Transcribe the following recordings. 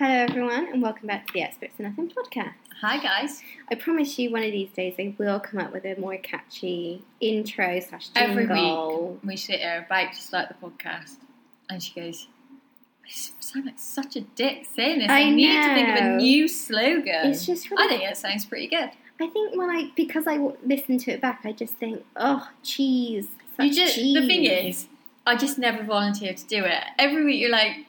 Hello, everyone, and welcome back to the Experts in Nothing podcast. Hi guys. I promise you, one of these days, they will come up with a more catchy intro slash Every week we sit here about to start the podcast, and she goes, "I sound like such a dick saying this. I, I need to think of a new slogan." It's just I think it sounds pretty good. I think when I because I w- listen to it back, I just think, oh, cheese. Such You just cheese. the thing is, I just never volunteer to do it. Every week you're like,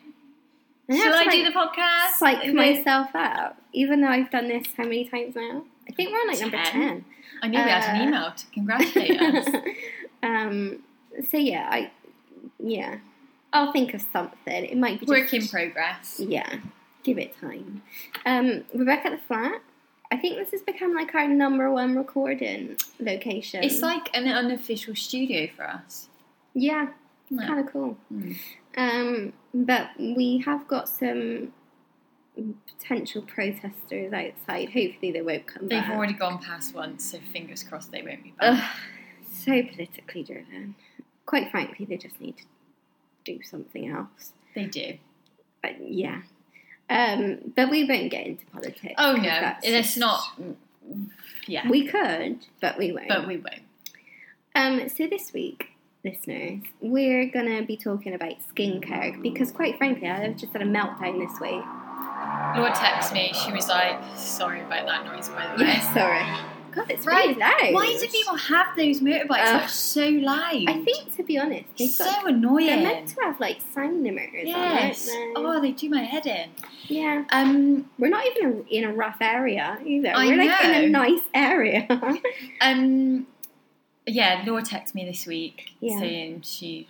I "Shall I to, do like, the podcast?" Psych myself out, even though I've done this how many times now? I think we're on like number Ten. ten. I knew we had an Uh, email to congratulate us. um. So yeah, I yeah, I'll think of something. It might be Work just, in progress. Yeah, give it time. Um, we're back at the flat. I think this has become like our number one recording location. It's like an unofficial studio for us. yeah, Yeah. kind of cool. Mm. Um, but we have got some potential protesters outside. Hopefully, they won't come back. They've back. already gone past once, so fingers crossed they won't be back. Ugh, so politically driven. Quite frankly, they just need to do something else. They do. But yeah. Um, but we won't get into politics. Oh no, it's not. Yeah, We could, but we won't. but we won't. Um, so this week, listeners, we're gonna be talking about skincare because, quite frankly, I've just had a meltdown this week. Laura texted me. She was like, "Sorry about that noise, by the way." Yeah, sorry. God, it's Right. really loud. Why do people have those motorbikes that are so loud? I think, to be honest, they've it's got. so annoying. They're meant to have like sound limiters. yes. On it, Oh, they do my head in. yeah. Um, We're not even in a rough area either. I We're like in a nice area. um, yeah. Laura texted me this week Yeah. saying she's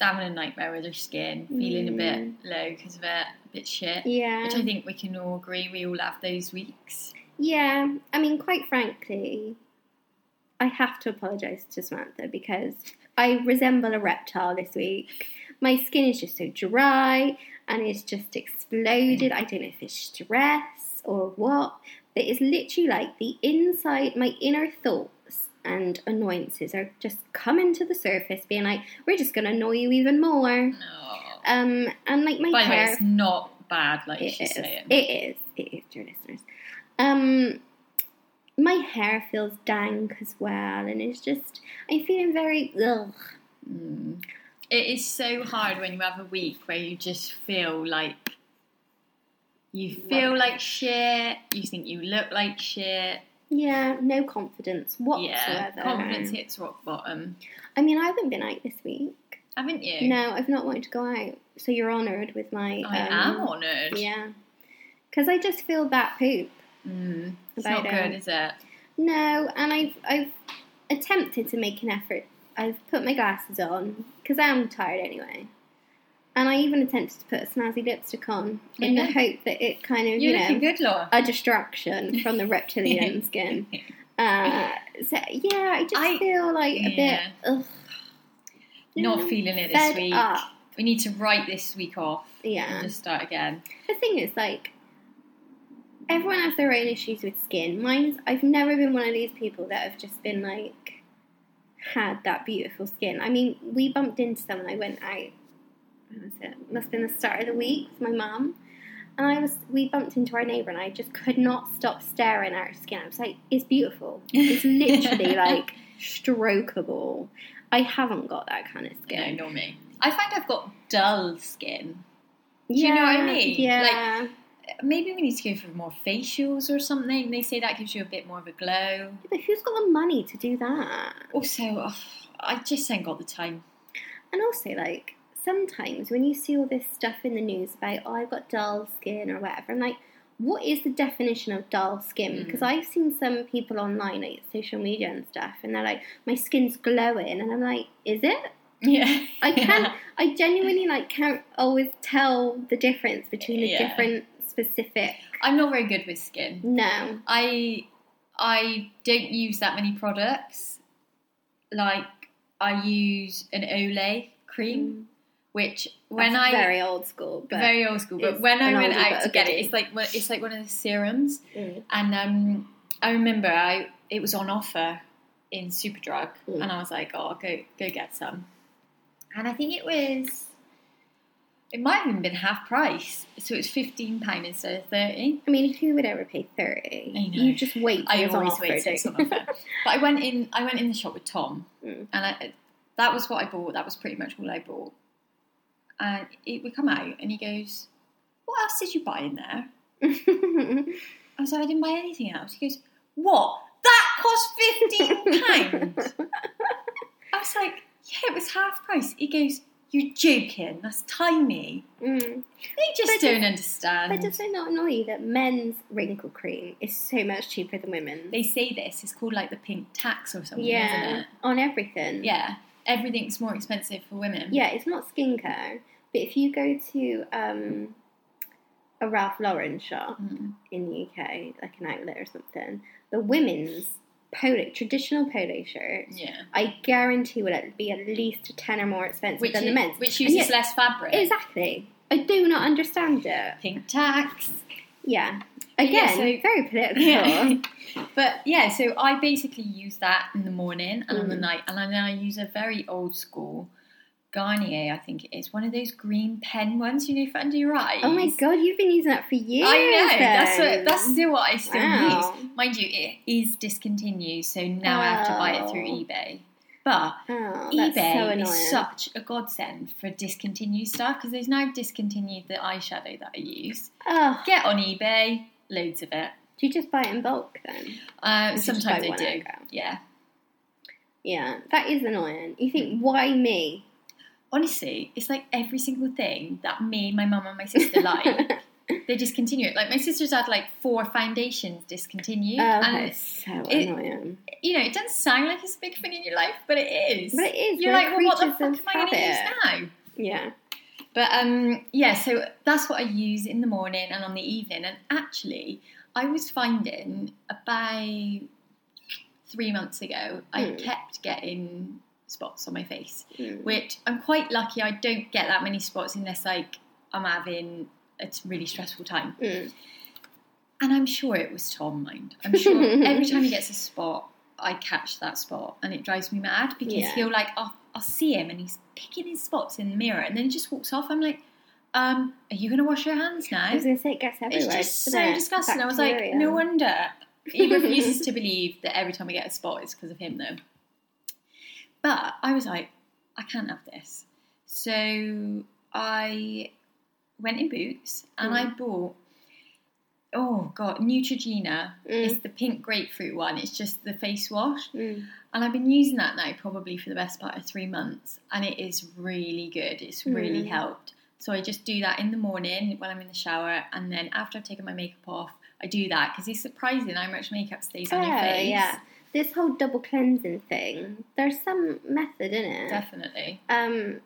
having a nightmare with her skin, feeling a bit Mm. low because of it, a bit shit. yeah. Which I think we can all agree we all have those weeks. Yeah, I mean, quite frankly, I have to apologise to Samantha because I resemble a reptile this week. My skin is just so dry and it's just exploded. I don't know if it's stress or what, but it's literally like the inside, my inner thoughts and annoyances are just coming to the surface, being like, we're just going to annoy you even more. No. Um, and like my By the way, hair. it's not bad like It she's is. saying. It is. It is, dear listeners. Um, my hair feels dank as well, and it's just I'm feeling very ugh. Mm. It is so hard when you have a week where you just feel like you feel like shit. You think you look like shit. Yeah, no confidence whatsoever. Yeah, confidence hits rock bottom. I mean, I haven't been out this week. Haven't you? No, I've not wanted to go out. So you're honoured with my. I um, am honoured. Yeah, because I just feel that poop. Mm. It's not good, is it? No, and I've I've attempted to make an effort. I've put my glasses on because I'm tired anyway, and I even attempted to put a snazzy lipstick on in the hope that it kind of You're you know good, Laura. a distraction from the reptilian skin. Uh, so yeah, I just I- feel like a bit ugh, Not feeling it this week. up. We need to write this week off Yeah, and just start again. the thing is like. Everyone has their own issues with skin. Mine's. I've never been one of these people that have just been like had that beautiful skin. I mean, we bumped into someone. I went out. When was it? Must have been the start of the week with my mum, and I was. We bumped into our neighbour, and I just could not stop staring at her skin. I was like, "It's beautiful. It's literally like strokeable." I haven't got that kind of skin. No, not me. I find I've got dull skin. you know what I mean? Yeah. Like, Maybe we need to go for more facials or something. They say that gives you a bit more of a glow. but who's got the money to do that? Also, ugh, I just ain't got the time. And also, like, sometimes when you see all this stuff in the news about, oh, I've got dull skin or whatever, I'm like, what is the definition of dull skin? Mm. Because I've seen some people online, like social media and stuff, and they're like, my skin's glowing. And I'm like, is it? Yeah, I can't, I genuinely, like, can't always tell the difference between the Yeah. different specific. I'm not very good with skin. No. I I don't use that many products. Like I use an Olay cream, which when. That's I very old school, but. very old school, but when I went out to get it, it's like one- it's like one of the serums, Mm. and um, I remember I it was on offer in Superdrug, Mm. and I was like, oh, I'll go go get some, and I think it was It might have even been half price, so it's fifteen pound instead of thirty. I mean, who would ever pay thirty? I know. You just wait. I till it's on always offer, wait it's on offer. But I went in. I went in the shop with Tom, Mm. and I, that was what I bought. That was pretty much all I bought. And it, we come out, and he goes, "What else did you buy in there?" I was like, "I didn't buy anything else." He goes, "What? That cost fifteen pounds?" I was like, "Yeah, it was half price." He goes, "You're joking? That's tiny." Mm. They just But don't does- understand. But does it not annoy you that men's wrinkle cream is so much cheaper than women's? they say this. It's called like the pink tax or something, isn't yeah, it? on everything. Yeah, everything's more expensive for women. Yeah, it's not skincare, but if you go to um, a Ralph Lauren shop Mm. in the UK, like an outlet or something, the women's polo, traditional polo shirts, Yeah. I guarantee will be at least ten or more expensive Which, than i- the men's. which uses yet- less fabric. Exactly. I do not understand it. Pink tax. Yeah. Again, yeah, so- very political. Yeah. but yeah, so I basically use that in the morning and on the Mm. night, and then I use a very old school Garnier, I think it is, one of those green pen ones, you know, for under your eyes. Oh my god, you've been using that for years. I know. That's what, that's still what I still Wow. use. Mind you, it is discontinued, so now I have to buy it through Oh. eBay. But Oh, that's so eBay is such a godsend for discontinued stuff because they've now discontinued the eyeshadow that I use. Oh, Get on eBay, loads of it. do you just buy it in bulk then? Uh, sometimes I do. Yeah. Yeah, that is annoying. You think, why me? Honestly, it's like every single thing that me, my mum, and my sister like, they discontinue it. Like my sister's had like four foundations discontinued, Oh, and so it- annoying. you know it doesn't sound like it's a big thing in your life, but it is. But it is. You're like, well, what the fuck am I going to use now? Yeah. But um, yeah, so that's what I use in the morning and on the evening. And actually, I was finding about three months ago, I Hmm. kept getting spots on my face, Mm. which I'm quite lucky. I don't get that many spots unless like I'm having a really stressful time. Mm. And I'm sure it was Tom, mind. I'm sure every time he gets a spot, I catch that spot, and it drives me mad because Yeah. he'll like I'll, I'll see him and he's picking his spots in the mirror, and then he just walks off. I'm like, um, are you going to wash your hands now? I was going to say it gets everywhere. It's just so it? disgusting. I was like, no wonder. He refuses to believe that every time I get a spot, it's because of him, though. But I was like, I can't have this. So I went in Boots and I bought, oh God, Neutrogena. It's the pink grapefruit one. It's just the face wash. Mm. And I've been using that now probably for the best part of three months, and it is really good. It's really Mm. helped. So I just do that in the morning when I'm in the shower, and then after I've taken my makeup off, I do that because it's surprising how much makeup stays on your Oh, face. yeah. This whole double cleansing thing, there's some method in it. definitely. Um,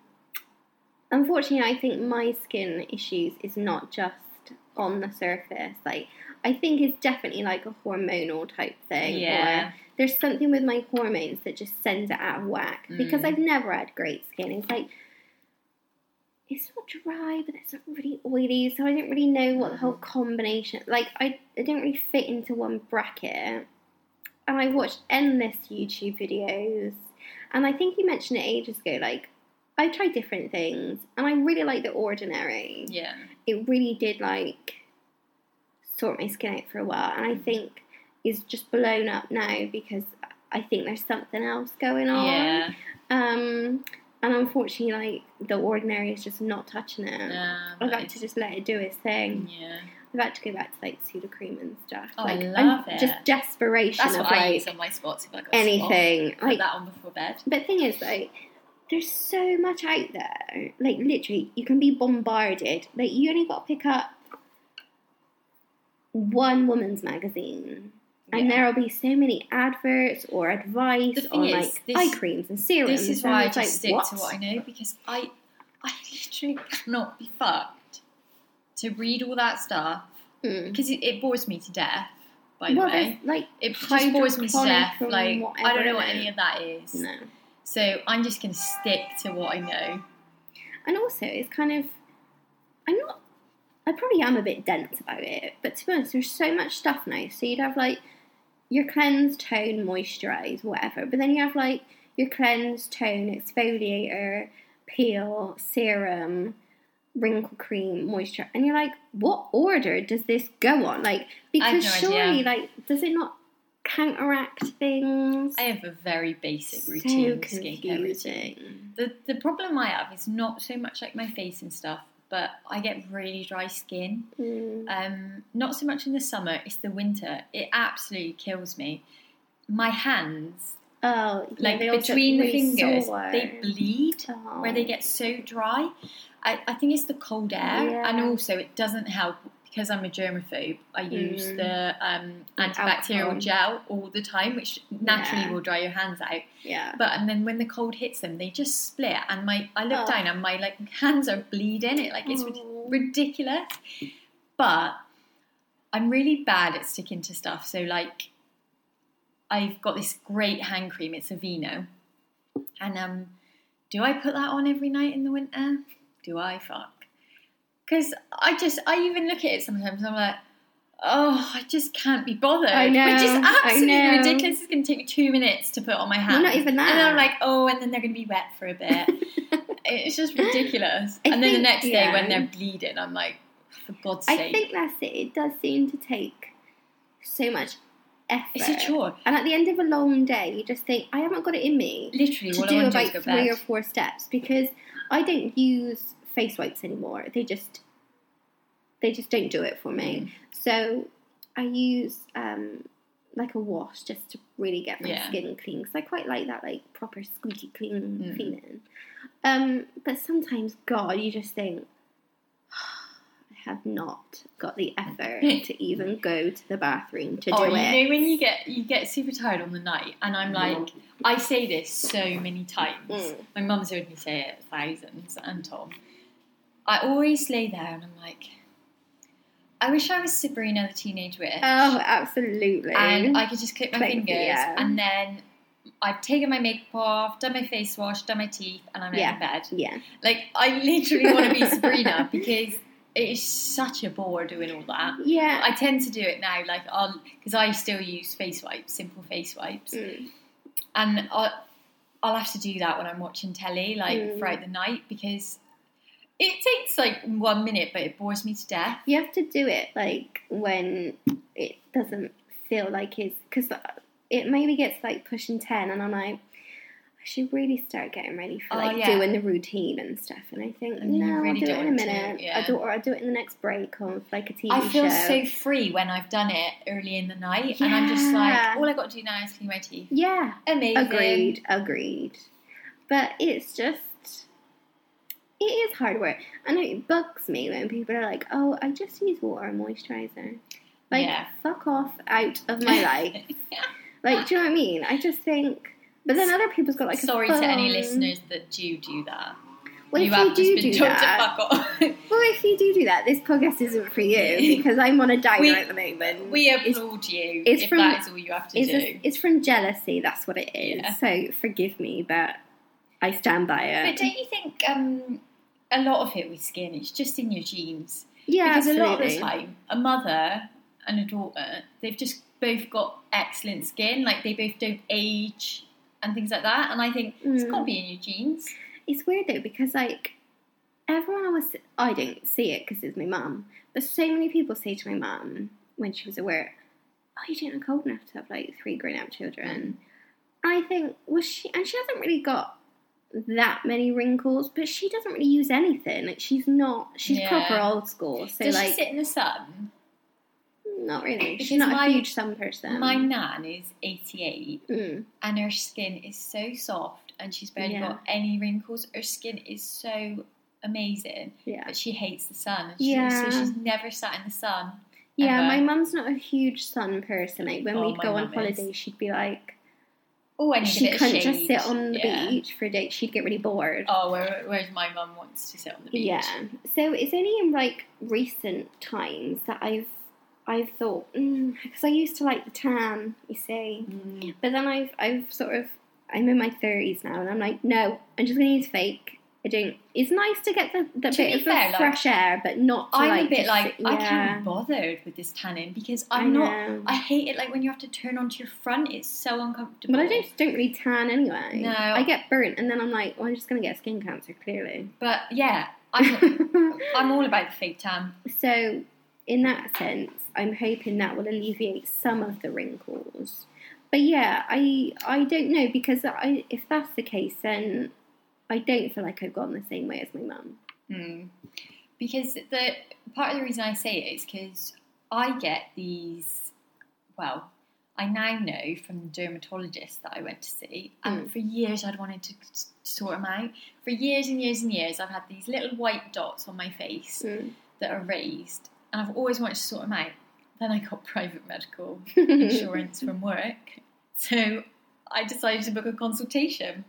unfortunately, I think my skin issues is not just on the surface. Like, I think it's definitely like a hormonal type thing. Yeah. Or there's something with my hormones that just sends it out of whack. Because Mm. I've never had great skin. It's like, it's not dry, but it's not really oily. So I don't really know what the whole combination. Like, I, I don't really fit into one bracket. And I watched endless YouTube videos. And I think you mentioned it ages ago. Like, I tried different things, and I really like the ordinary. Yeah. It really did like sort my skin out for a while, and I think is just blown up now because I think there's something else going on. Yeah. Um, and unfortunately, like the ordinary is just not touching it. I've had to just let it do its thing. Yeah. I've had to go back to like Sudocrem and stuff. Oh, I like love I'm it. just desperation That's of what I use on my spots if I got a spot. anything. Put that on before bed. But thing is, like, there's so much out there. Like, literally, you can be bombarded. Like, you only got to pick up one woman's magazine, and there'll be so many adverts or advice The thing on is, like this- eye creams and serums. This is why I just like, stick what? to what I know because I, I literally cannot be fucked to read all that stuff Mm. because it, it bores me to death. By the Well, way, like it just bores me to death. Like I don't know what any of that is. no. So I'm just going to stick to what I know. And also, it's kind of, I'm not, I probably am a bit dense about it, but to be honest, there's so much stuff now. So you'd have like your cleanse, tone, moisturize, whatever, but then you have like your cleanse, tone, exfoliator, peel, serum, wrinkle cream moisture, and you're like, what order does this go on? Like, because no surely, idea. like, does it not counteract things? I have a very basic so routine, skincare routine. The the problem I have is not so much like my face and stuff, but I get really dry skin. Mm. Um, not so much in the summer; it's the winter. It absolutely kills me. My hands, Oh, yeah, like between the fingers, sore. they bleed Oh. where they get so dry. I, I think it's the cold air, Yeah. and also it doesn't help because I'm a germaphobe. I use Mm. the um, antibacterial Alcohol. gel all the time, which naturally Yeah. will dry your hands out. Yeah. But and then when the cold hits them, they just split, and my I look Oh. down and my like hands are bleeding. It like it's Oh. ridiculous. But I'm really bad at sticking to stuff. So like, I've got this great hand cream. It's Aveeno, and um, do I put that on every night in the winter? Do I fuck? Because I just I even look at it sometimes. and I'm like. Oh, I just can't be bothered. I know, Which is absolutely ridiculous. It's going to take me two minutes to put on my hand. not even that. And I'm like, oh, and then they're going to be wet for a bit. it's just ridiculous. I and then the next day yeah. when they're bleeding, I'm like, for God's sake. I think that's it. It does seem to take so much effort. it's a chore. And at the end of a long day, you just think, I haven't got it in me Literally, to do about three bed. or four steps because I don't use face wipes anymore. They just they just don't do it for Mm. me. So I use um, like a wash just to really get my Yeah. skin clean because I quite like that like proper squeaky clean Mm. feeling. Um, but sometimes, God, you just think. I have not got the effort to even go to the bathroom to Oh, do you it. You know when you get you get super tired on the night, and I'm like, I say this so many times. Mm. My mum's heard me say it thousands, and Tom. I always lay there and I'm like, I wish I was Sabrina the teenage witch. Oh, absolutely. and I could just click my Click, fingers, yeah. and then I've taken my makeup off, done my face wash, done my teeth, and I'm Yeah. in bed. yeah. Like I literally want to be Sabrina because it is such a bore doing all that. Yeah. I tend to do it now, like I'll because I still use face wipes, simple face wipes, Mm. and I'll, I'll have to do that when I'm watching telly, like Mm. throughout the night, because it takes like one minute, but it bores me to death. You have to do it like when it doesn't feel like it's because it maybe gets like pushing ten, and I'm like, I should really start getting ready for Oh, like yeah. doing the routine and stuff. And I think no, really I'll do it in a to, minute. yeah. I'll do or I'll do it in the next break or like a TV I feel show. so free when I've done it early in the night, and I'm just like, all I got to do now is clean my teeth. yeah, Amazing. agreed, agreed. But it's just. It is hard work, and it bugs me when people are like, "Oh, I just use water and moisturizer." Like, Yeah. fuck off out of my life. Like, do you know what I mean? I just think. But then other people's got like. a Sorry to any listeners that do do that. Well, you if have you do just been do told that, to fuck off. well, if you do do that, this podcast isn't for you because I'm on a diet We- at the moment. we It's- applaud you it's if from- that is all you have to it's, do. just- it's from jealousy. That's what it is. Yeah. So forgive me, but I stand by it. But don't you think um, a lot of it with skin is just in your genes? yeah, because absolutely. a lot of the time, a mother and a daughter, they've just both got excellent skin. Like they both don't age and things like that. And I think it's got to be in your genes. It's weird though because like everyone always I don't see it because it's my mum, but so many people say to my mum when she was aware, "Oh, you don't look old enough to have like three grown-up children." I think well she and she hasn't really got that many wrinkles, but she doesn't really use anything. Like she's not she's Yeah. proper old school, so Does like she sit in the sun? not really. She's not my- a huge sun person. My nan is 88 Mm. and her skin is so soft and she's barely Yeah. got any wrinkles. Her skin is so amazing, Yeah. but she hates the sun. She, Yeah. So she's never sat in the sun. Yeah, ever. my mum's not a huge sun person. Like when Oh, we'd go on mum is. holiday, she'd be like, Oh, I need she a bit of couldn't just sit on the Yeah. beach for a day. She'd get really bored. Oh, where, whereas my mum wants to sit on the beach. Yeah. So it's only in like recent times that I've I've thought because I used to like the tan, you see, Mm. but then I've I've sort of I'm in my thirties now, and I'm like, no, I'm just gonna use fake. I don't. It's nice to get the, the To bit of the fair, like, fresh air, but not. To, I'm like, a bit like sit- I yeah. can't be bothered with this tanning because I I'm not. I hate it. Like when you have to turn onto your front, it's so uncomfortable. But I just don't really tan anyway. No. I get burnt, and then I'm like, well, I'm just gonna get skin cancer. Clearly, But yeah, I'm, I'm all about the fake tan. so, in that sense, I'm hoping that will alleviate some of the wrinkles. But yeah, I I don't know because I if that's the case, then I don't feel like I've gone the same way as my mum. Mm. Because the part of the reason I say it is because I get these. Well, I now know from the dermatologist that I went to see, and Mm. for years I'd wanted to sort them out. For years and years and years, I've had these little white dots on my face Mm. that are raised, and I've always wanted to sort them out. Then I got private medical insurance from work, so I decided to book a consultation,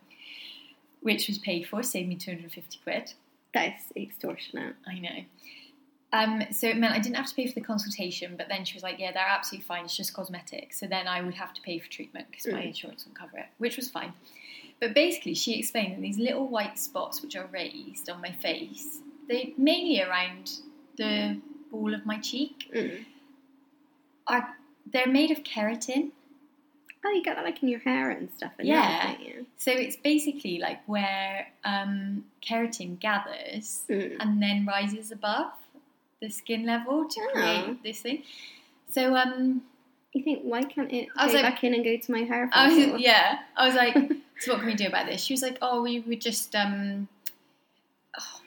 which was paid for, saved me two hundred and fifty quid. That's extortionate. I know. Um, so it meant I didn't have to pay for the consultation, but then she was like, "Yeah, they're absolutely fine. It's just cosmetic." So then I would have to pay for treatment because my Mm. insurance wouldn't cover it, which was fine. But basically, she explained that these little white spots, which are raised on my face, they mainly around the ball of my cheek, Mm. are they're made of keratin. Oh, you get that like in your hair and stuff. And Yeah. that, don't you? So it's basically like where um, keratin gathers Mm. and then rises above the skin level to Oh. create this thing. So um, You think why can't it I was go like- back in and go to my hair? I was, yeah, I was like, so what can we do about this? She was like, oh, we would just um, oh,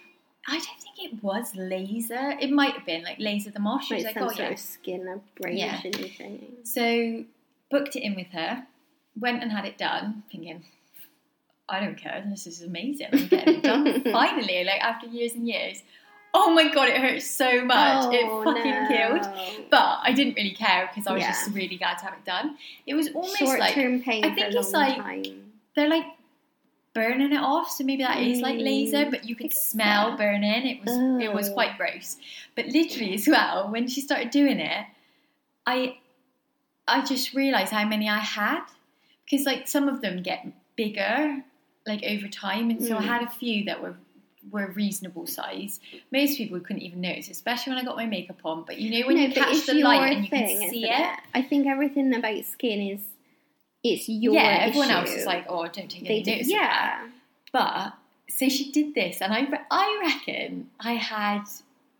I don't think it was laser. It might have been like laser the mosh. She was like oh sort yeah. of skin abrasion thing. So booked it in with her, went and had it done, thinking, I don't care, this is amazing. I'm getting it done finally, like after years and years. Oh my god, it hurts so much. it Oh, fucking no. killed. But I didn't really care because I was Yeah. just really glad to have it done. It was almost Short like pain I think it's like- time. they're like burning it off, so maybe that is like Mm, laser, but you could smell burning. It was it was quite gross. But literally as well, when she started doing it, I I just realised how many I had. Because like some of them get bigger like over time and so I Mm. had a few that were were reasonable size. Most people couldn't even notice, especially when I got my makeup on. But you know when no, you catch the light and you thing, can see it. I think everything about skin is it's your yeah, everyone else is like, oh, don't take any notice. yeah. But so she did this, and I I reckon I had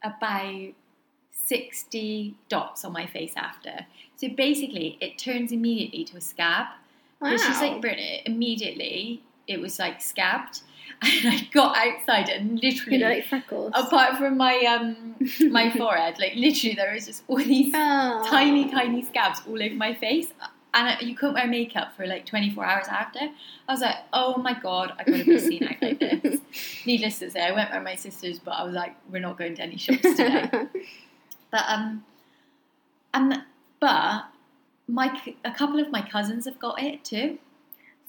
about sixty dots on my face after. So basically, it turns immediately to a scab. Wow. But she's like, it immediately. It was like scabbed, and I got outside and literally, you know, like freckles. apart from my um my forehead, like literally, there was just all these Oh. tiny, tiny scabs all over my face. And I- you couldn't wear makeup for like 24 hours after. I was like, oh my god, I've gotta be seen out like this. Needless to say, I went by my sisters, but I was like, we're not going to any shops today. But um, and but my a couple of my cousins have got it too.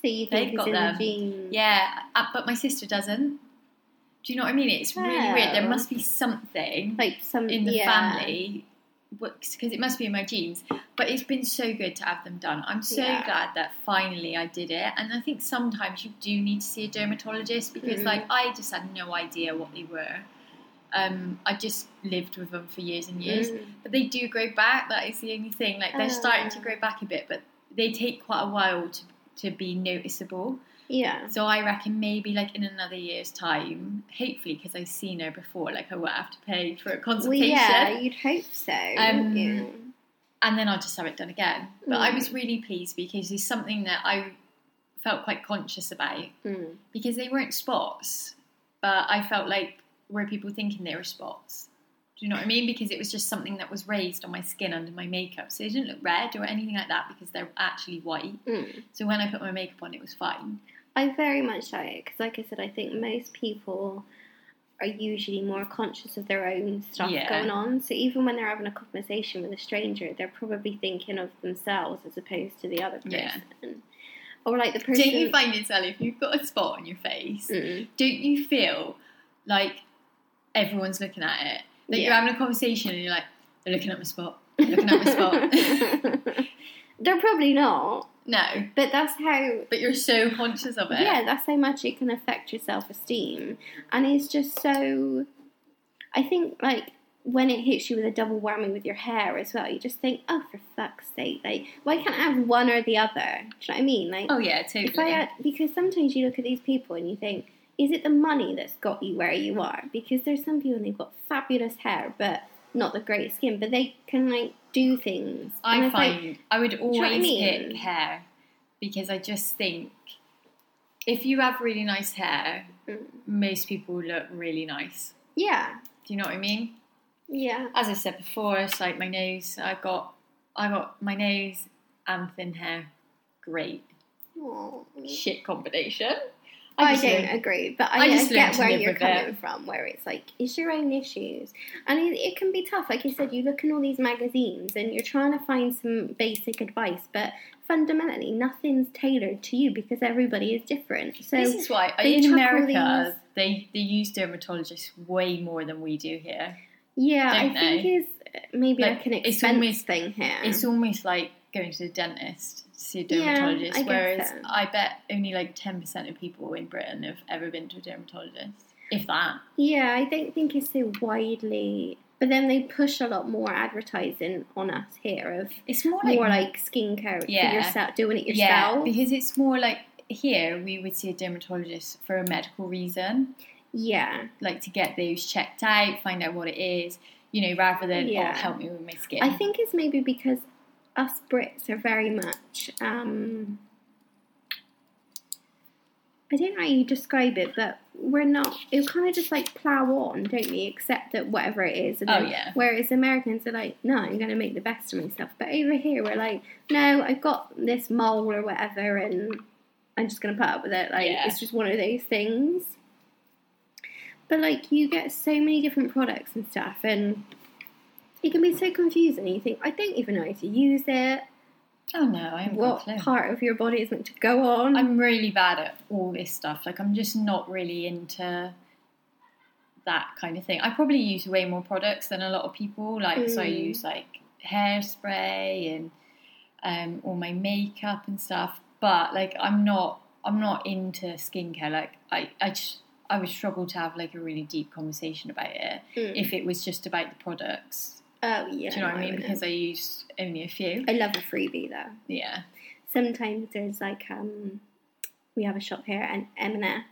so you They've it's got them. the? Yeah, uh, but my sister doesn't. Do you know what I mean? It's really weird. There must be something Like some in the yeah. family because it must be in my genes. But it's been so good to have them done. I'm so Yeah. glad that finally I did it. And I think sometimes you do need to see a dermatologist because, Mhm. like, I just had no idea what they were. Um, I just lived with them for years and years. Mm. But they do grow back. That is the only thing. Like they're starting to grow back a bit, but they take quite a while to to be noticeable. Yeah. So I reckon maybe like in another year's time, hopefully because I've seen her before, like I won't have to pay for a Well, consultation, yeah, you'd hope so. Um, wouldn't and then I'll just have it done again. But I Mm. was really pleased because it's something that I felt quite conscious about Mm. because they weren't spots, but I felt like were people thinking they were spots. Do you know what I mean? Because it was just something that was raised on my skin under my makeup, so it didn't look red or anything like that because they're actually white. Mm. So when I put my makeup on, it was fine. I very much doubt it because, like I said, I think most people are usually more conscious of their own stuff Yeah. going on. So even when they're having a conversation with a stranger, they're probably thinking of themselves as opposed to the other person. Yeah. Or like the person. Don't you find it, Sally, if you've got a spot on your face, Mm. don't you feel like everyone's looking at it? That you're having a conversation and you're like, they're looking at my spot, they're looking at my spot. they're probably not, no, but that's how but you're so conscious of it. Yeah, that's how much it can affect your self esteem. And it's just so. I think, like, when it hits you with a double whammy with your hair as well, you just think, oh, for fuck's sake, like, why can't I have one or the other? Do you know what I mean? Like, Oh yeah, totally. if I had, because sometimes you look at these people and you think, is it the money that's got you where you are? Because there's some people and they've got fabulous hair, but not the great skin, but they can like do things. I it's like, find I would you know I always mean? pick hair because I just think if you have really nice hair, Mm. most people look really nice. yeah, Do you know what I mean? yeah, As I said before, it's like my nose. I got, I got my nose and thin hair. Great, Aw. shit combination. I just don't agree, but I I, I just get where you're with it. coming from. Where it's like it's your own issues, and it, it can be tough. Like you said, you look in all these magazines and you're trying to find some basic advice, but fundamentally, nothing's tailored to you because everybody is different. So this is why they in America these- they they use dermatologists way more than we do here. yeah, I don't think they? is uh, maybe Like, like, an it's expense almost- thing here. It's almost like going to the dentist see a Yeah, dermatologist, I guess whereas so. I bet only like ten percent of people in Britain have ever been to a dermatologist, if that. Yeah, I don't think it's so widely. But then they push a lot more advertising on us here of It's more like more like skincare Yeah. yourself, doing it yeah, yourself. because it's more like here we would see a dermatologist for a medical reason, yeah, like to get those checked out, find out what it is, you know, rather than oh, Yeah. oh help me with my skin. I think it's maybe because us Brits are very much. Um, I don't know how you describe it, but we're not. It kind of just like plow on, don't we? Accept that whatever it is. And Oh, then- yeah. Whereas Americans are like, no, I'm going to make the best of myself. But over here, we're like, no, I've got this mole or whatever, and I'm just going to put up with it. Like Yeah. it's just one of those things. But like you get so many different products and stuff, and it can be so confusing. You think, I don't even know how to use it. oh no, I haven't got a What clue. part of your body is meant to go on? I'm really bad at all this stuff. Like I'm just not really into that kind of thing. I probably use way more products than a lot of people. Like so I Mm. use like hairspray and um, all my makeup and stuff. But like I'm not I'm not into skincare. Like I I just I would struggle to have like a really deep conversation about it Mm. if it was just about the products. Oh yeah, Do you know what I mean? Because I use only a few. I love a freebie though. Yeah. Sometimes there's like um, we have a shop here at M&S,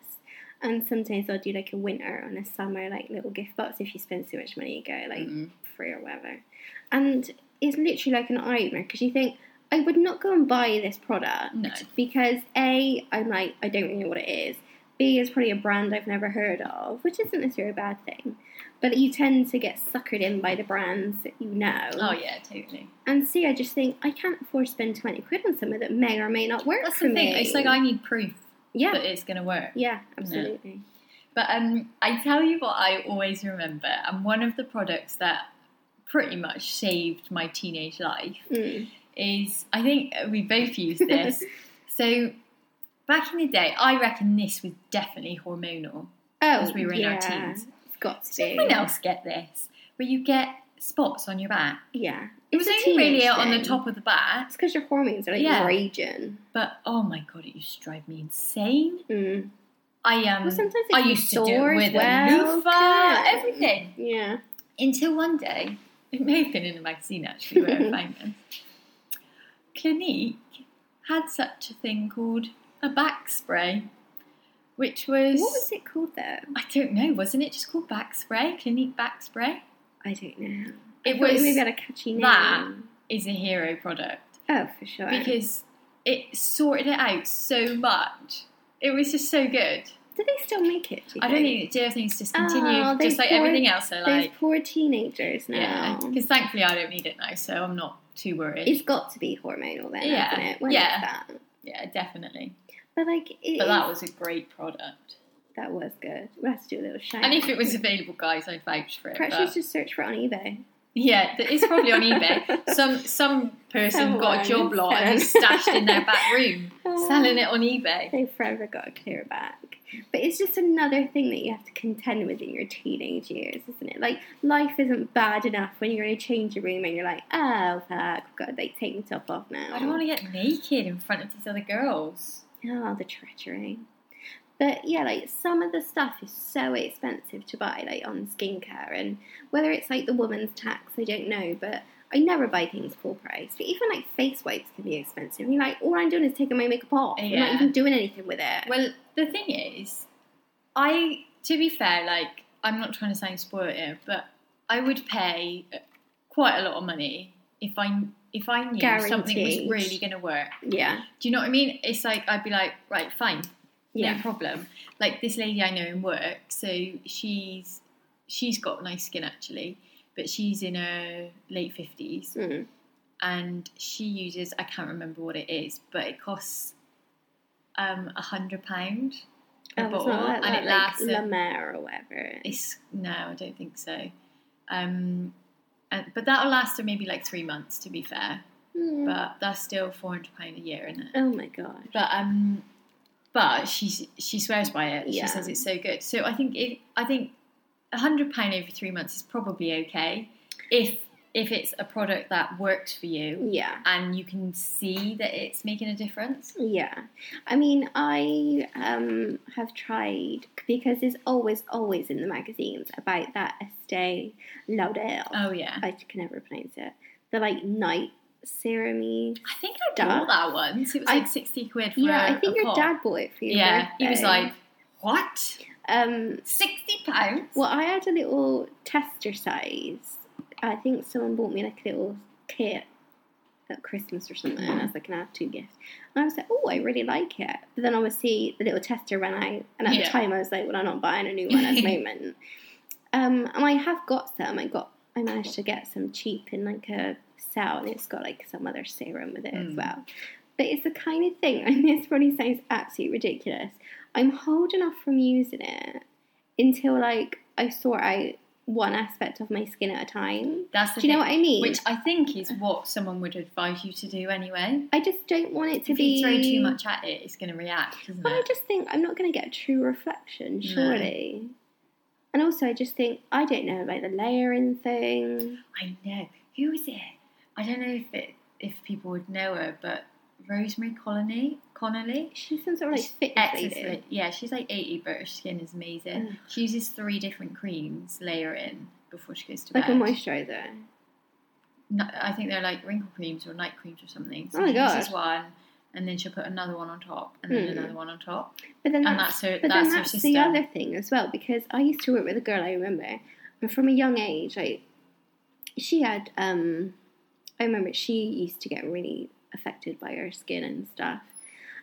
and sometimes I'll do like a winter and a summer like little gift box. If you spend too much money, you go like Mm. free or whatever, and it's literally like an eye opener because you think. I would not go and buy this product No. because A, I'm like, I don't really know what it is. B, is probably a brand I've never heard of, which isn't necessarily a bad thing. But you tend to get suckered in by the brands that you know. Oh yeah, totally. And C, I just think I can't afford to spend 20 quid on something that may or may not work That's for the thing. me. It's like I need proof yeah, that it's going to work. yeah, absolutely. But um, I tell you what, I always remember, and one of the products that pretty much saved my teenage life Mm. is I think we both used this. so back in the day, I reckon this was definitely hormonal. Oh, As we were in our yeah, teens. It's got to Does be. anyone else get this? Where you get spots on your back. Yeah. It was only really teenage on the top of the back, It's because your hormones are like Yeah. raging. but oh my god, it used to drive me insane. Mm. I um, Well, sometimes I used to do it with well, a loofah, everything. Yeah. Until one day, it may have been in a magazine actually where I found this. Clinique had such a thing called a back spray, which was, What was it called though? I don't know, wasn't it just called back spray? Clinique back spray I don't know. It I was- maybe had a catchy name. that. is a hero product Oh, for sure. because it sorted it out so much. It was just so good. do they still make it? Do I don't think do think it's discontinued, Oh, just ah, like poor- everything else. I those like, poor teenagers now. yeah, because thankfully I don't need it now, so I'm not too worried. It's got to be hormonal then, Yeah, it? Yeah. yeah, definitely. But like, it But that was a great product. that was good. We'll have to do a little shout. And if it was available, guys, I'd vouch for it. perhaps but- you should search for it on eBay. Yeah, it's probably on eBay. Some some person got a job lot and it's stashed in their back room, oh. selling it on eBay. They've forever got a clear back. But it's just another thing that you have to contend with in your teenage years, isn't it? Like, life isn't bad enough when you're in a changing room and you're like, oh, fuck, I've got to like, take the top off now. I don't want to get naked in front of these other girls. Oh, the treachery. But yeah, like some of the stuff is so expensive to buy, like on skincare, and whether it's like the woman's tax, I don't know. But I never buy things full price. But even like face wipes can be expensive. And you're like, all I'm doing is taking my makeup off. I'm not even doing anything with it. Well, the thing is, I, to be fair, like I'm not trying to sound spoiled here, but I would pay quite a lot of money if I if I knew something was really going to work. Yeah. Do you know what I mean? It's like I'd be like, right, fine, Yeah. no problem. Like this lady I know in work, so she's she's got nice skin actually, but she's in her late fifties Mm. and she uses I can't remember what it is, but it costs um a hundred pound a Oh, bottle, like and that, it lasts. like La Mer or whatever. it's no, I don't think so. Um, and, but that'll last her maybe like three months, to be fair. Mm. But that's still four hundred pound a year, isn't it? oh my god. But um, but she she swears by it. Yeah. She says it's so good. So I think if I think a hundred pound over three months is probably okay if if it's a product that works for you Yeah. and you can see that it's making a difference. Yeah, I mean, I um, have tried because there's always, always in the magazines about that Estee Lauder. Oh yeah, I can never pronounce it. The like night serumy. I think I bought that once. It was I- like sixty quid for Yeah, a- I think your pot. dad bought it for you. Yeah, birthday. he was like, "What? um, Sixty pounds?" well, I had a little tester size. I think someone bought me like a little kit at Christmas or something and as like an add to gift. And I was like, oh, I really like it. But then obviously the little tester ran out. And at Yeah. the time I was like, well, I'm not buying a new one at the moment. Um, and I have got some. I got, I managed to get some cheap in like a sale and it's got like some other serum with it as Mm. well. But it's the kind of thing, and this probably sounds absolutely ridiculous. I'm holding off from using it until like I sort out one aspect of my skin at a time. That's the Do you know what I mean? Which I think is what someone would advise you to do anyway. I just don't want it to If be you throw too much at it, it's going to react, isn't But I just think I'm not going to get a true reflection, No. surely. And also, I just think I don't know about the layering thing. I know. Who is it? I don't know if it if people would know her, but Rosemary Conley Connolly. Sort of like She's fitness lady. Yeah, she's like 80, but her skin is amazing. Ugh. She uses three different creams, layer in before she goes to bed. Like a moisturizer. No, I think they're like wrinkle creams or night creams or something. So Oh my she uses one, and then she'll put another one on top, and then Hmm. another one on top, But then and that's, that's her. but that's then that's the other thing as well because I used to work with a girl I remember, and from a young age, like she had. um I remember she used to get really affected by her skin and stuff,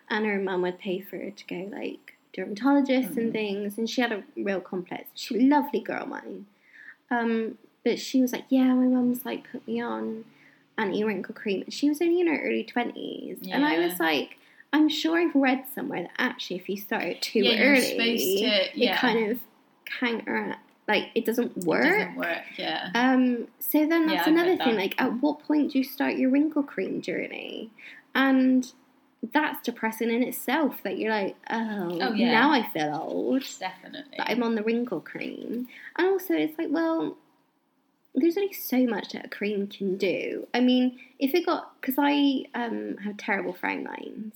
and her mum would pay for her to go like dermatologists Mhm. and things, and she had a real complex. She was a lovely girl, mine. Um, but she was like, yeah, my mum's like put me on an anti wrinkle cream. She was only in her early twenties, and I was like, I'm sure I've read somewhere that actually, if you start it too Yeah, early, to- yeah. it kind of counter like it doesn't work. It doesn't work. Yeah. Um, so then that's I've another thing. that. Like, at what point do you start your wrinkle cream journey? And that's depressing in itself. That you're like, oh, Oh, yeah. now I feel old Definitely. I'm on the wrinkle cream. And also, it's like, well, there's only so much that a cream can do. I mean, if it got, because I um, have terrible frown lines,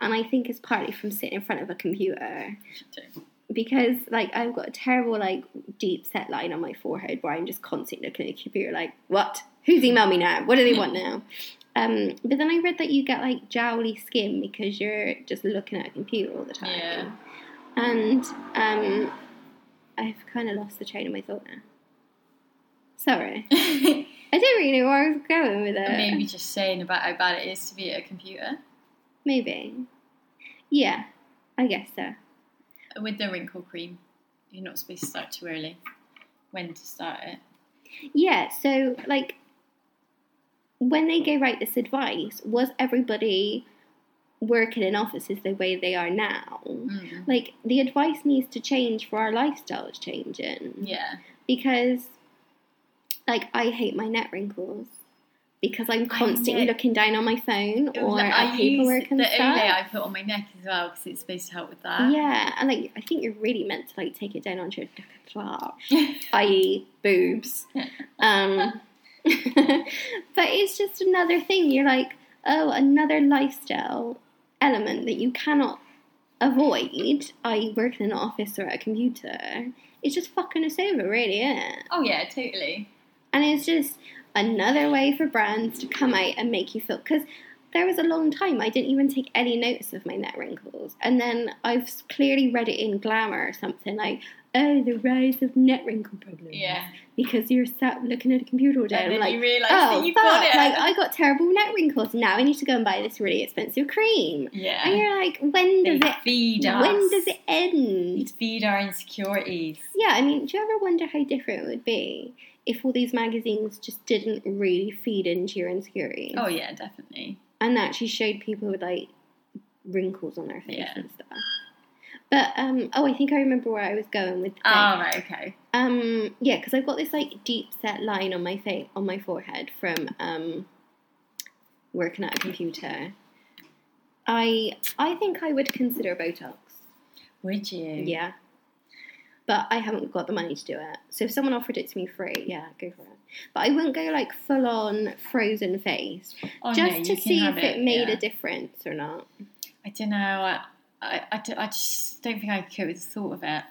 and I think it's partly from sitting in front of a computer because like I've got a terrible like deep set line on my forehead where I'm just constantly looking at the computer like what? Who's emailed me now? What do they want now? Um, but then I read that you get like jowly skin because you're just looking at a computer all the time. Yeah. and um, I've kind of lost the train of my thought now. Sorry. I don't really know where I was going with it. Maybe just saying about how bad it is to be at a computer. Maybe. Yeah I guess so with the wrinkle cream. You're not supposed to start too early. When to start it? Yeah, so like when they gave out this advice, was everybody working in offices the way they are now? Mm. Like the advice needs to change for our lifestyles changing. Yeah. Because like I hate my neck wrinkles because I'm constantly looking down on my phone or like- at I paperwork and the stuff. Olay I put on my neck as well because it's supposed to help with that. Yeah, and like I think you're really meant to like take it down onto your décolletage, i.e., boobs. Um, but it's just another thing. You're like, oh, another lifestyle element that you cannot avoid, i.e., working in an office or at a computer. It's just fucking us over, really, isn't it? oh yeah, totally. And it's just another way for brands to come out and make you feel. Because there was a long time I didn't even take any notice of my net wrinkles, and then I've clearly read it in Glamour or something like, "Oh, the rise of net wrinkle problems." Yeah. because you're sat looking at a computer all day. And I'm like, realise oh, that you've fuck, got it. like I got terrible net wrinkles. Now I need to go and buy this really expensive cream. yeah. And you're like, when They does it? feed us. When does it They end? feed our insecurities. Yeah, I mean, do you ever wonder how different it would be if all these magazines just didn't really feed into your insecurities Oh yeah, definitely. and that actually showed people with like wrinkles on their face Yeah. and stuff? But um, oh, I think I remember where I was going with. the. Oh right, okay. Um, yeah, because I've got this like deep set line on my face on my forehead from um, working at a computer. I I think I would consider Botox. Would you? Yeah, but I haven't got the money to do it. So if someone offered it to me free, yeah, go for it. But I wouldn't go like full on frozen face Oh, just no, to see if it, made yeah. a difference or not. I don't know. I I I just don't think I could with the thought of it.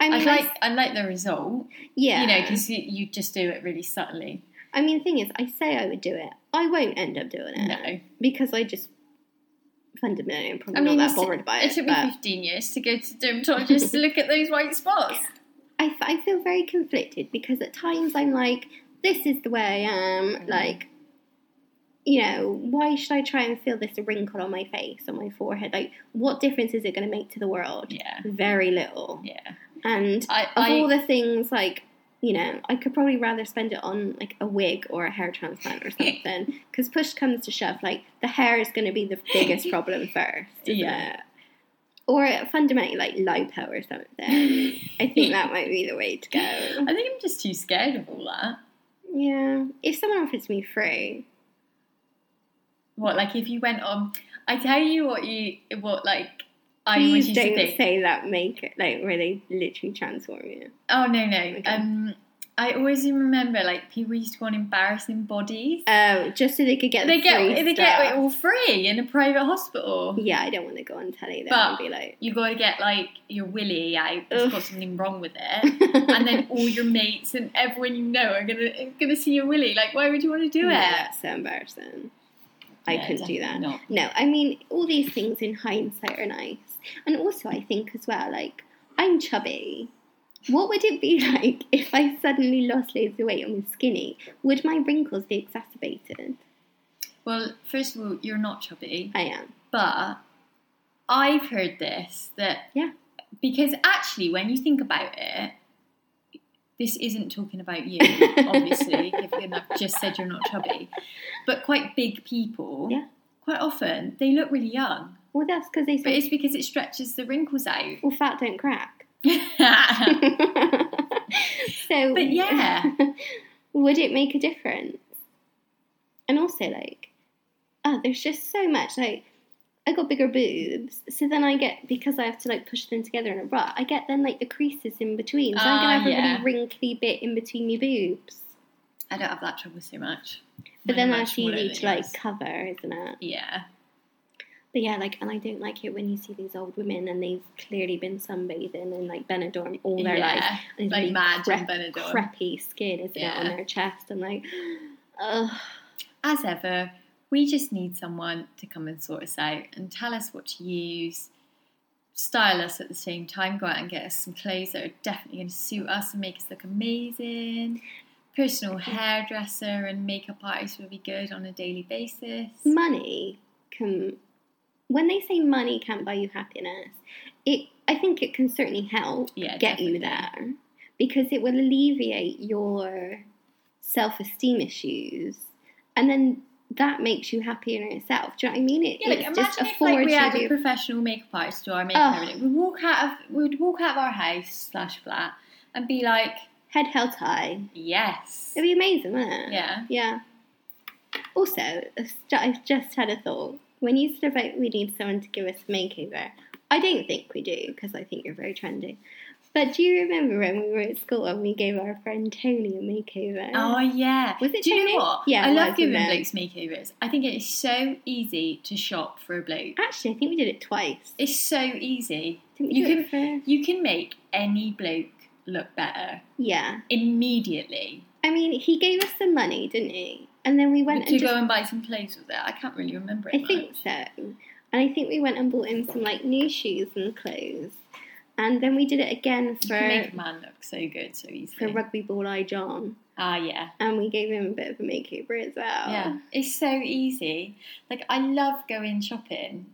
I I mean, I- like I like the result, yeah, you know, because you, you just do it really subtly. I mean, the thing is, I say I would do it. I won't end up doing it. No, because I just fundamentally am probably I mean, not that bothered by it it. took me but 15 years to go to the dermatologist to look at those white spots. I, f- I feel very conflicted because at times I'm like, this is the way I am. Mhm. Like, you know, why should I try and feel this wrinkle on my face, on my forehead? Like, what difference is it going to make to the world? Yeah, Very little. yeah. And I, of I all the things, like, you know, I could probably rather spend it on like a wig or a hair transplant or something. Because push comes to shove, like the hair is going to be the biggest problem first, Yeah. it? Or fundamentally like lipo or something. I think that might be the way to go. I think I'm just too scared of all that. Yeah, if someone offers me free, What, like if you went on? I tell you what you what like I always please used to don't think. say that make it like where they literally transform you. Oh no no. Okay. Um, I always remember like people used to go on embarrassing bodies. Oh, just so they could get they the get they get it all free in a private hospital. Yeah, I don't want to go on telly then But- be like, You got to get like your willy out. It's got something wrong with it. and then all your mates and everyone you know are gonna gonna see your willy. Like, why would you want to do No, it? that's so embarrassing. I Yeah, couldn't do that. not. No, I mean, all these things in hindsight are nice. And also, I think as well, like, I'm chubby. What would it be like if I suddenly lost loads of weight and was skinny? Would my wrinkles be exacerbated? Well, first of all, you're not chubby, I am. but I've heard this that Yeah. because actually, when you think about it, this isn't talking about you, obviously. given I've just said you're not chubby, but quite big people. Yeah. Quite often, they look really young, Well, that's because they but it's because it stretches the wrinkles out. well, fat don't crack. so, but yeah. would it make a difference? And also, like, oh, there's just so much. Like, I got bigger boobs, so then I get because I have to like push them together in a rut. I get then like the creases in between, so I'm Ah, gonna have a really wrinkly bit in between my boobs. I don't have that trouble so much. But then that's easy smaller to like cover, isn't it? Yeah. But yeah, like, and I don't like it when you see these old women and they've clearly been sunbathing in like Benidorm all their life. yeah. And it's Like Madge crep- and Benidorm. Crappy skin, isn't it, on their chest? I'm like, ugh. As ever, we just need someone to come and sort us out and tell us what to use, style us at the same time, go out and get us some clothes that are definitely going to suit us and make us look amazing. Personal mm-hmm. hairdresser and makeup artist would be good on a daily basis. money can when they say money can't buy you happiness it i think it can certainly help Yeah, get you there because it will alleviate your self-esteem issues and then that makes you happier in itself. Do you know what i mean? It, Yeah, like it imagine just if like, we had a professional makeup artist do our makeup day. We'd walk out of we'd walk out of our house slash flat and be like, head held high. Yes, it'd be amazing wouldn't it? Yeah, yeah. Also I've i've just had a thought. When you said about we need someone to give us a makeover i don't think we do because i think you're very trendy but do you remember when we were at school and we gave our friend tony a makeover Oh yeah. Was it Do you Tony? know what? Yeah, I love giving it? blokes makeovers. I think it is so easy to shop for a bloke. actually i think we did it twice It's so easy. Didn't we You do it for You can make any bloke look better yeah immediately. I mean, he gave us some money, didn't he? And then we went to go and buy some clothes with it. I can't really remember it. I think so. And I think we went and bought him some like new shoes and clothes. And then we did it again You can make for a man look so good so easy. for. Rugby Ball Eye John. Ah, yeah. And we gave him a bit of a makeover as well. Yeah, it's so easy. Like I love going shopping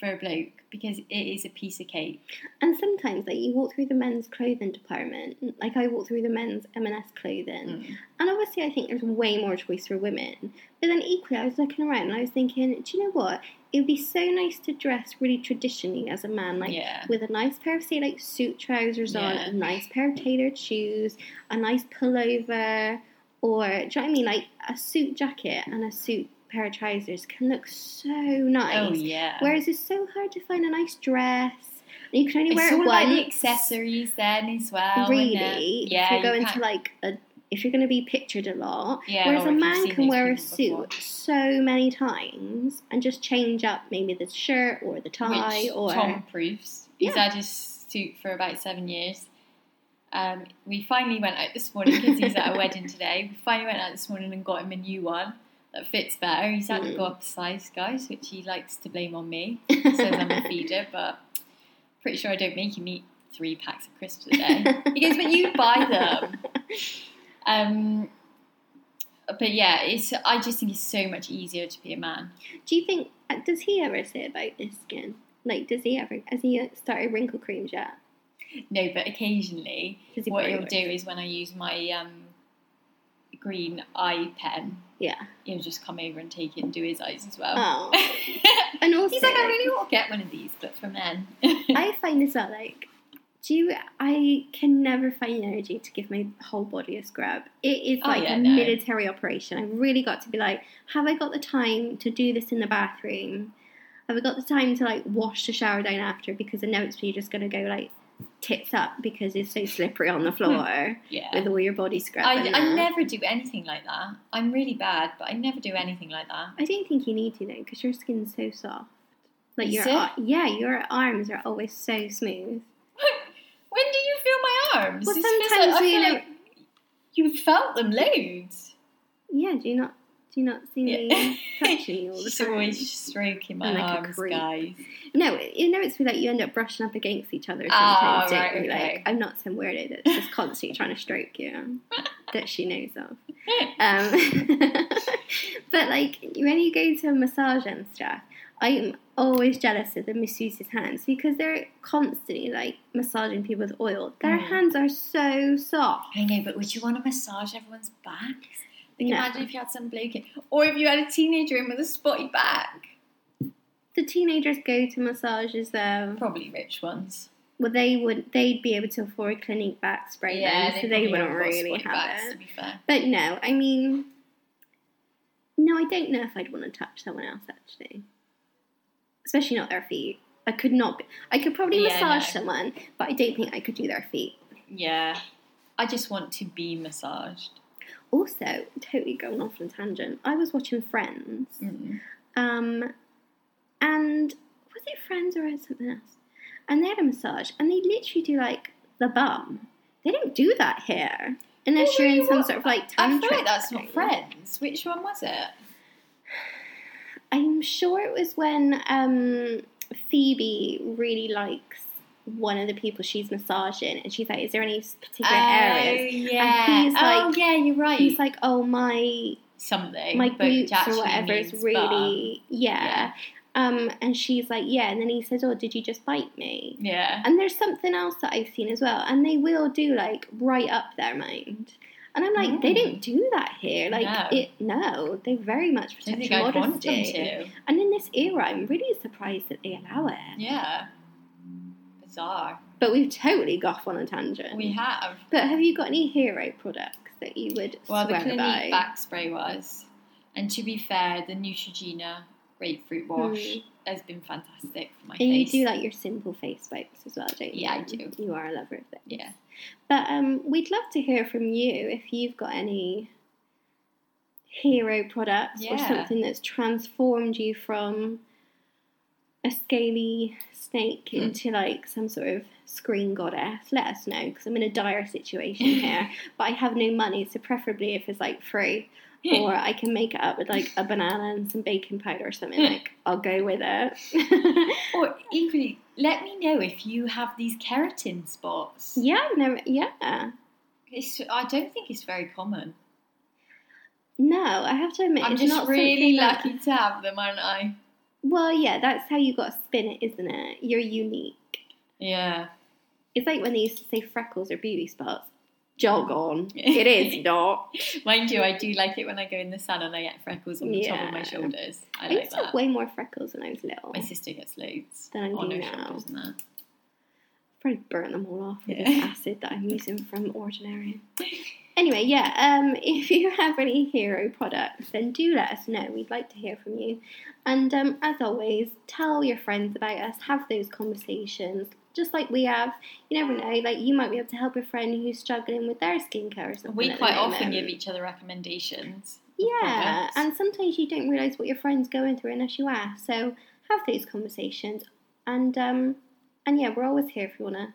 for a bloke because it is a piece of cake. And sometimes, like you walk through the men's clothing department, like I walk through the men's M&S clothing, Mm. and obviously I think there's way more choice for women. But then equally, I was looking around and I was thinking, do you know what? It would be so nice to dress really traditionally as a man, like yeah, with a nice pair of say like suit trousers on, a nice pair of tailored shoes, a nice pullover, or do you know what I mean? Like a suit jacket and a suit pair of trousers can look so nice. oh yeah. Whereas it's so hard to find a nice dress. And you can only it's wear it about once. the accessories then as well. really, yeah. if you're going to like a, if you're going to be pictured a lot. Yeah, Whereas a man can wear a suit before. so many times and just change up maybe the shirt or the tie which or Tom proofs. He's Yeah. had his suit for about seven years. Um, we finally went out this morning because he's at a wedding today. We finally went out this morning and got him a new one that fits better. He's had to Mm. go up a size, guys, which he likes to blame on me. Says I'm a feeder, but pretty sure I don't make him eat three packs of crisps a day. He goes, but you buy them. Um, but yeah, it's. I just think it's so much easier to be a man. Do you think uh, does he ever say about his skin? Like, does he ever? Has he started wrinkle creams yet? No, but occasionally he what he'll do is when I use my um, green eye pen, Yeah. he'll just come over and take it and do his eyes as well. Oh. And also, He's like, I really want to get one of these, but for men. I find this well, like, do you, I can never find the energy to give my whole body a scrub. It is Oh, like yeah, a no. military operation. I've really got to be like, have I got the time to do this in the bathroom? Have I got the time to like wash the shower down after? Because inevitably you're just going to go like tits up because it's so slippery on the hmm. floor yeah. with all your body scrub. I, I never do anything like that. I'm really bad, but I never do anything like that. I don't think you need to though, because your skin's so soft. Like Is your it? yeah, your arms are always so smooth. When do you feel my arms? Well, It's sometimes like, I you know- like you felt them loads. Yeah, do you not do you not see me Yeah. touching you all the time? always stroking my like arms, guys. No, you know it's like you end up brushing up against each other Ah, sometimes. don't right, okay. Like I'm not some weirdo that's just constantly trying to stroke you that she knows of. Um, but like when you go to a massage and stuff, I'm always jealous of the masseuse's hands because they're constantly like massaging people with oil. Their Mm. hands are so soft. I know, but would you want to massage everyone's backs? Like, No. imagine if you had some bloke in, or if you had a teenager in with a spotty back. The teenagers go to massages though. Probably rich ones. Well, they would they'd be able to afford a Clinique back spray then, so they wouldn't really have backs, it. To be fair, But no, I mean, no, I don't know if I'd want to touch someone else actually, especially not their feet. I could not. Be, I could probably Yeah, massage no. someone, but I don't think I could do their feet. yeah. I just want to be massaged. Also, totally going off on a tangent. I was watching Friends, Mm. um, and was it Friends or something else? And they had a massage, and they literally do like the bum. They don't do that here. Unless Oh, you're in some What? sort of like I feel like that's not friends. Which one was it? I'm sure it was when um, Phoebe really likes one of the people she's massaging, and she's like, "Is there any particular areas?" yeah. he's oh, like- yeah, you're right. He's like, "Oh, my something. my glutes or whatever is really yeah." Yeah. Um, and she's like, "Yeah," and then he says, "Oh, did you just bite me?" Yeah. And there's something else that I've seen as well, and they will do like right up their mind. And I'm like, they Mm. don't do that here. Like, No. it no, they very much protect your I'd want them modesty. And in this era, I'm really surprised that they allow it. Yeah. Bizarre. But we've totally got off on a tangent. We have. But have you got any hero products that you would Well, the swear Clinique by? back spray was. And to be fair, the Neutrogena grapefruit wash has been fantastic for my and you do like your simple face wipes as well, don't you? Yeah, I do. You are a lover of it. Yeah. But um, we'd love to hear from you if you've got any hero products or something that's transformed you from a scaly snake Hmm. into like some sort of screen goddess, let us know because I'm in a dire situation here. but I have no money, so preferably if it's like free. Or I can make it up with like a banana and some baking powder or something. Like I'll go with it. Or equally, let me know if you have these keratin spots. yeah, I've never. Yeah, It's, I don't think it's very common. no, I have to admit, I'm it's just not really lucky to have them, aren't I? Well, yeah, that's how you got to spin it, isn't it? You're unique. Yeah. It's like when they used to say freckles are beauty spots. Jog on. It is not. Mind you, I do like it when I go in the sun and I get freckles on the top of my shoulders. I, I, like used to have way more freckles when I was little. My sister gets loads Than I on do her now. shoulders and that. Probably burn them all off with Yeah. this acid that I'm using from Ordinary. Anyway, yeah, um, if you have any hero products, then do let us know. We'd like to hear from you. And um, as always, tell your friends about us, have those conversations. Just like we have, you never know, like you might be able to help a friend who's struggling with their skincare or something. We quite often give each other recommendations. Yeah, and sometimes you don't realise what your friend's going through unless you ask. So have those conversations, and um, and yeah, we're always here if you want to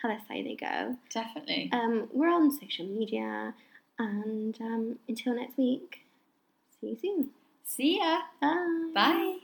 tell us how they go. Definitely. Um, we're on social media, and um, until next week, see you soon. See ya. Bye. Bye.